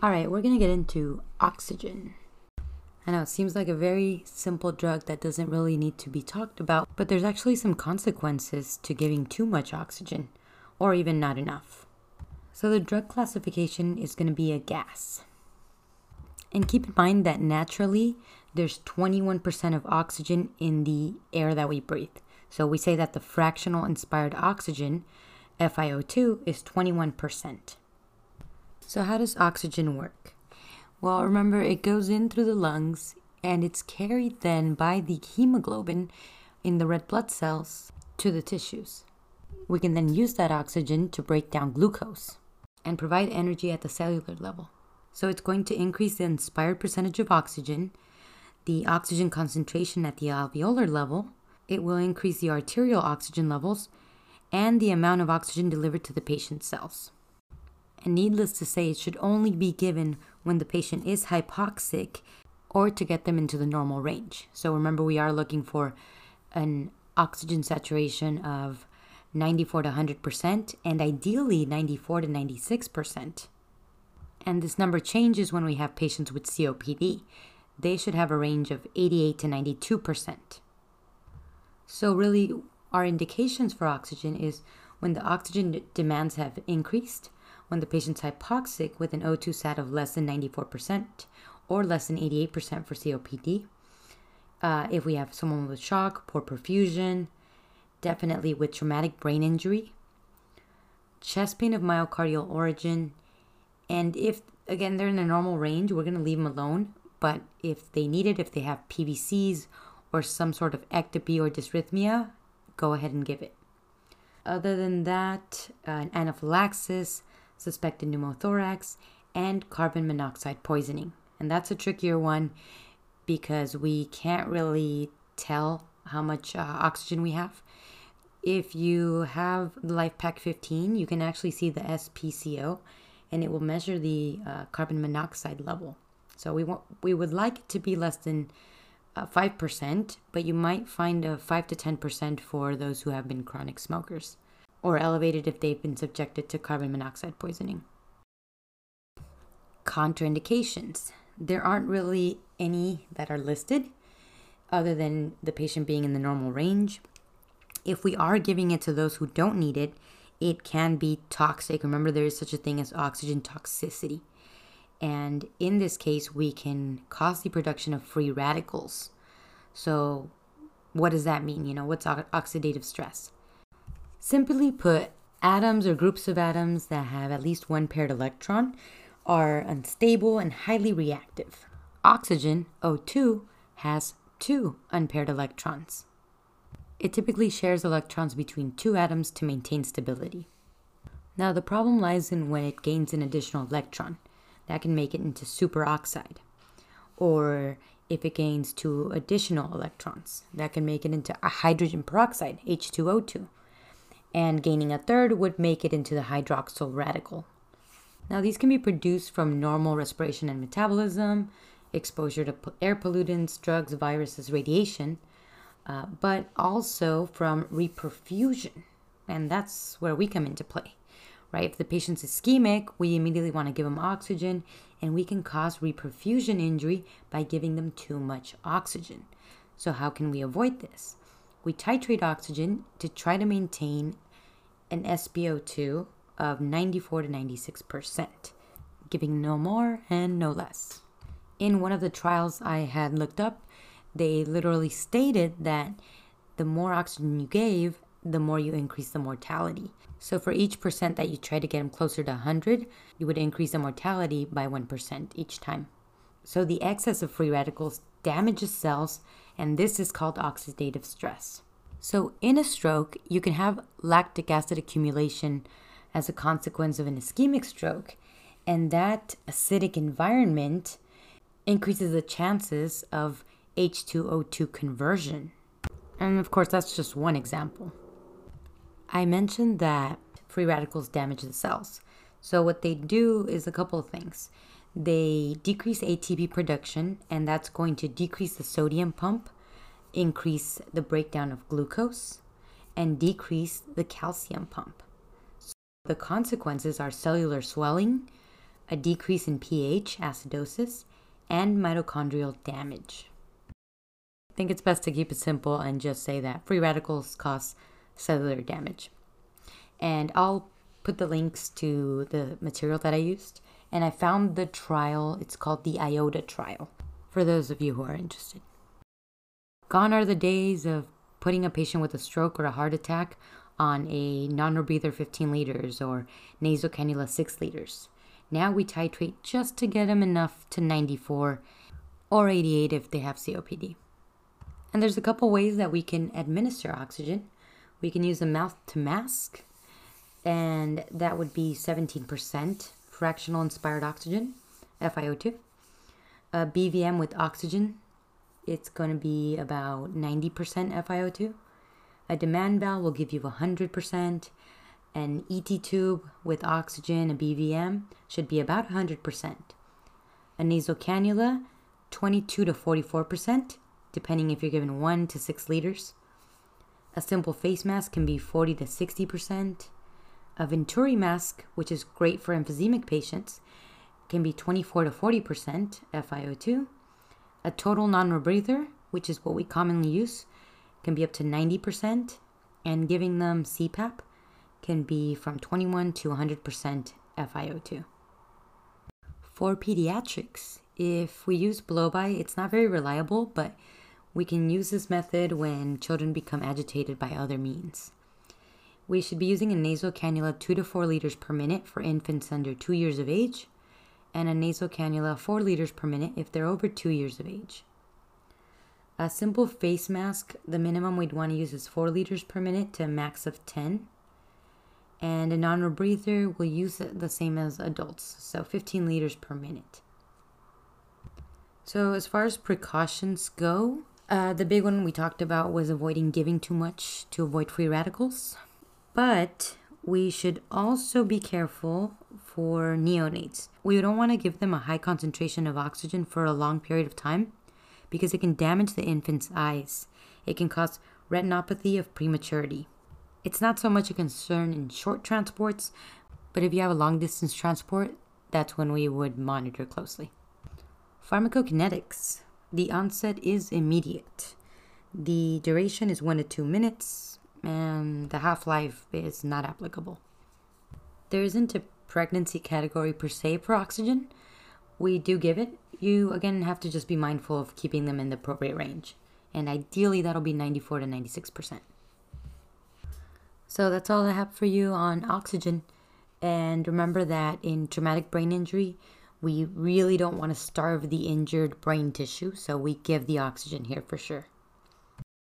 All right, we're going to get into oxygen. I know it seems like a very simple drug that doesn't really need to be talked about, but there's actually some consequences to giving too much oxygen or even not enough. So the drug classification is going to be a gas. And keep in mind that naturally there's 21% of oxygen in the air that we breathe. So we say that the fractional inspired oxygen, FiO2, is 21%. So, how does oxygen work? Well, remember, it goes in through the lungs and it's carried then by the hemoglobin in the red blood cells to the tissues. We can then use that oxygen to break down glucose and provide energy at the cellular level. So, it's going to increase the inspired percentage of oxygen, the oxygen concentration at the alveolar level, it will increase the arterial oxygen levels, and the amount of oxygen delivered to the patient's cells. And needless to say, it should only be given when the patient is hypoxic or to get them into the normal range. So remember, we are looking for an oxygen saturation of 94 to 100% and ideally 94 to 96%. And this number changes when we have patients with COPD. They should have a range of 88 to 92%. So, really, our indications for oxygen is when the oxygen demands have increased, when the patient's hypoxic with an O2 sat of less than 94% or less than 88% for COPD. Uh, if we have someone with shock, poor perfusion, definitely with traumatic brain injury, chest pain of myocardial origin, and if again they're in a normal range, we're going to leave them alone. But if they need it, if they have PVCs or some sort of ectopy or dysrhythmia, go ahead and give it. Other than that, uh, an anaphylaxis, suspected pneumothorax, and carbon monoxide poisoning. And that's a trickier one because we can't really tell how much uh, oxygen we have. If you have the LifePak 15, you can actually see the SPCO and it will measure the uh, carbon monoxide level. So we want we would like it to be less than uh, 5%, but you might find a 5 to 10% for those who have been chronic smokers or elevated if they've been subjected to carbon monoxide poisoning. Contraindications. There aren't really any that are listed other than the patient being in the normal range. If we are giving it to those who don't need it, it can be toxic. Remember, there is such a thing as oxygen toxicity. And in this case, we can cause the production of free radicals. So, what does that mean? You know, what's oxidative stress? Simply put, atoms or groups of atoms that have at least one paired electron are unstable and highly reactive. Oxygen, O2, has two unpaired electrons. It typically shares electrons between two atoms to maintain stability. Now, the problem lies in when it gains an additional electron. That can make it into superoxide. Or if it gains two additional electrons, that can make it into a hydrogen peroxide, H2O2 and gaining a third would make it into the hydroxyl radical. Now, these can be produced from normal respiration and metabolism, exposure to air pollutants, drugs, viruses, radiation, uh, but also from reperfusion. And that's where we come into play, right? If the patient's ischemic, we immediately want to give them oxygen, and we can cause reperfusion injury by giving them too much oxygen. So, how can we avoid this? We titrate oxygen to try to maintain an SpO2 of 94 to 96%, giving no more and no less. In one of the trials I had looked up, they literally stated that the more oxygen you gave, the more you increase the mortality. So for each percent that you try to get them closer to 100, you would increase the mortality by 1% each time. So the excess of free radicals damages cells and this is called oxidative stress. So, in a stroke, you can have lactic acid accumulation as a consequence of an ischemic stroke, and that acidic environment increases the chances of H2O2 conversion. And of course, that's just one example. I mentioned that free radicals damage the cells. So, what they do is a couple of things they decrease ATP production, and that's going to decrease the sodium pump, increase the breakdown of glucose, and decrease the calcium pump. So the consequences are cellular swelling, a decrease in pH, acidosis, and mitochondrial damage. I think it's best to keep it simple and just say that free radicals cause cellular damage. And I'll put the links to the material that I used. And I found the trial, it's called the IOTA trial, for those of you who are interested. Gone are the days of putting a patient with a stroke or a heart attack on a non-rebreather 15 liters or nasal cannula 6 liters. Now we titrate just to get them enough to 94 or 88 if they have COPD. And there's a couple ways that we can administer oxygen. We can use a mouth to mask, and that would be 17% fractional inspired oxygen, FiO2. A uh, BVM with oxygen, it's going to be about 90% FiO2. A demand valve will give you 100%. An ET tube with oxygen, a BVM, should be about 100%. A nasal cannula, 22 to 44%, depending if you're given 1 to 6 liters. A simple face mask can be 40 to 60%. A Venturi mask, which is great for emphysemic patients, can be 24 to 40% FiO2. A total non-rebreather, which is what we commonly use, can be up to 90%, and giving them CPAP can be from 21 to 100% FiO2. For pediatrics, if we use blow-by, it's not very reliable, but we can use this method when children become agitated by other means. We should be using a nasal cannula 2 to 4 liters per minute for infants under 2 years of age, and a nasal cannula 4 liters per minute if they're over 2 years of age. A simple face mask, the minimum we'd want to use is 4 liters per minute to a max of 10. And a non rebreather will use the same as adults, so 15 liters per minute. So, as far as precautions go, uh, the big one we talked about was avoiding giving too much to avoid free radicals. But we should also be careful for neonates. We don't want to give them a high concentration of oxygen for a long period of time because it can damage the infant's eyes. It can cause retinopathy of prematurity. It's not so much a concern in short transports, but if you have a long distance transport, that's when we would monitor closely. Pharmacokinetics. The onset is immediate. The duration is 1 to 2 minutes, and the half life is not applicable. There isn't a pregnancy category per se for oxygen. We do give it, you again have to just be mindful of keeping them in the appropriate range. And ideally, that'll be 94 to 96%. So that's all I have for you on oxygen. And remember that in traumatic brain injury, we really don't want to starve the injured brain tissue, so we give the oxygen here for sure.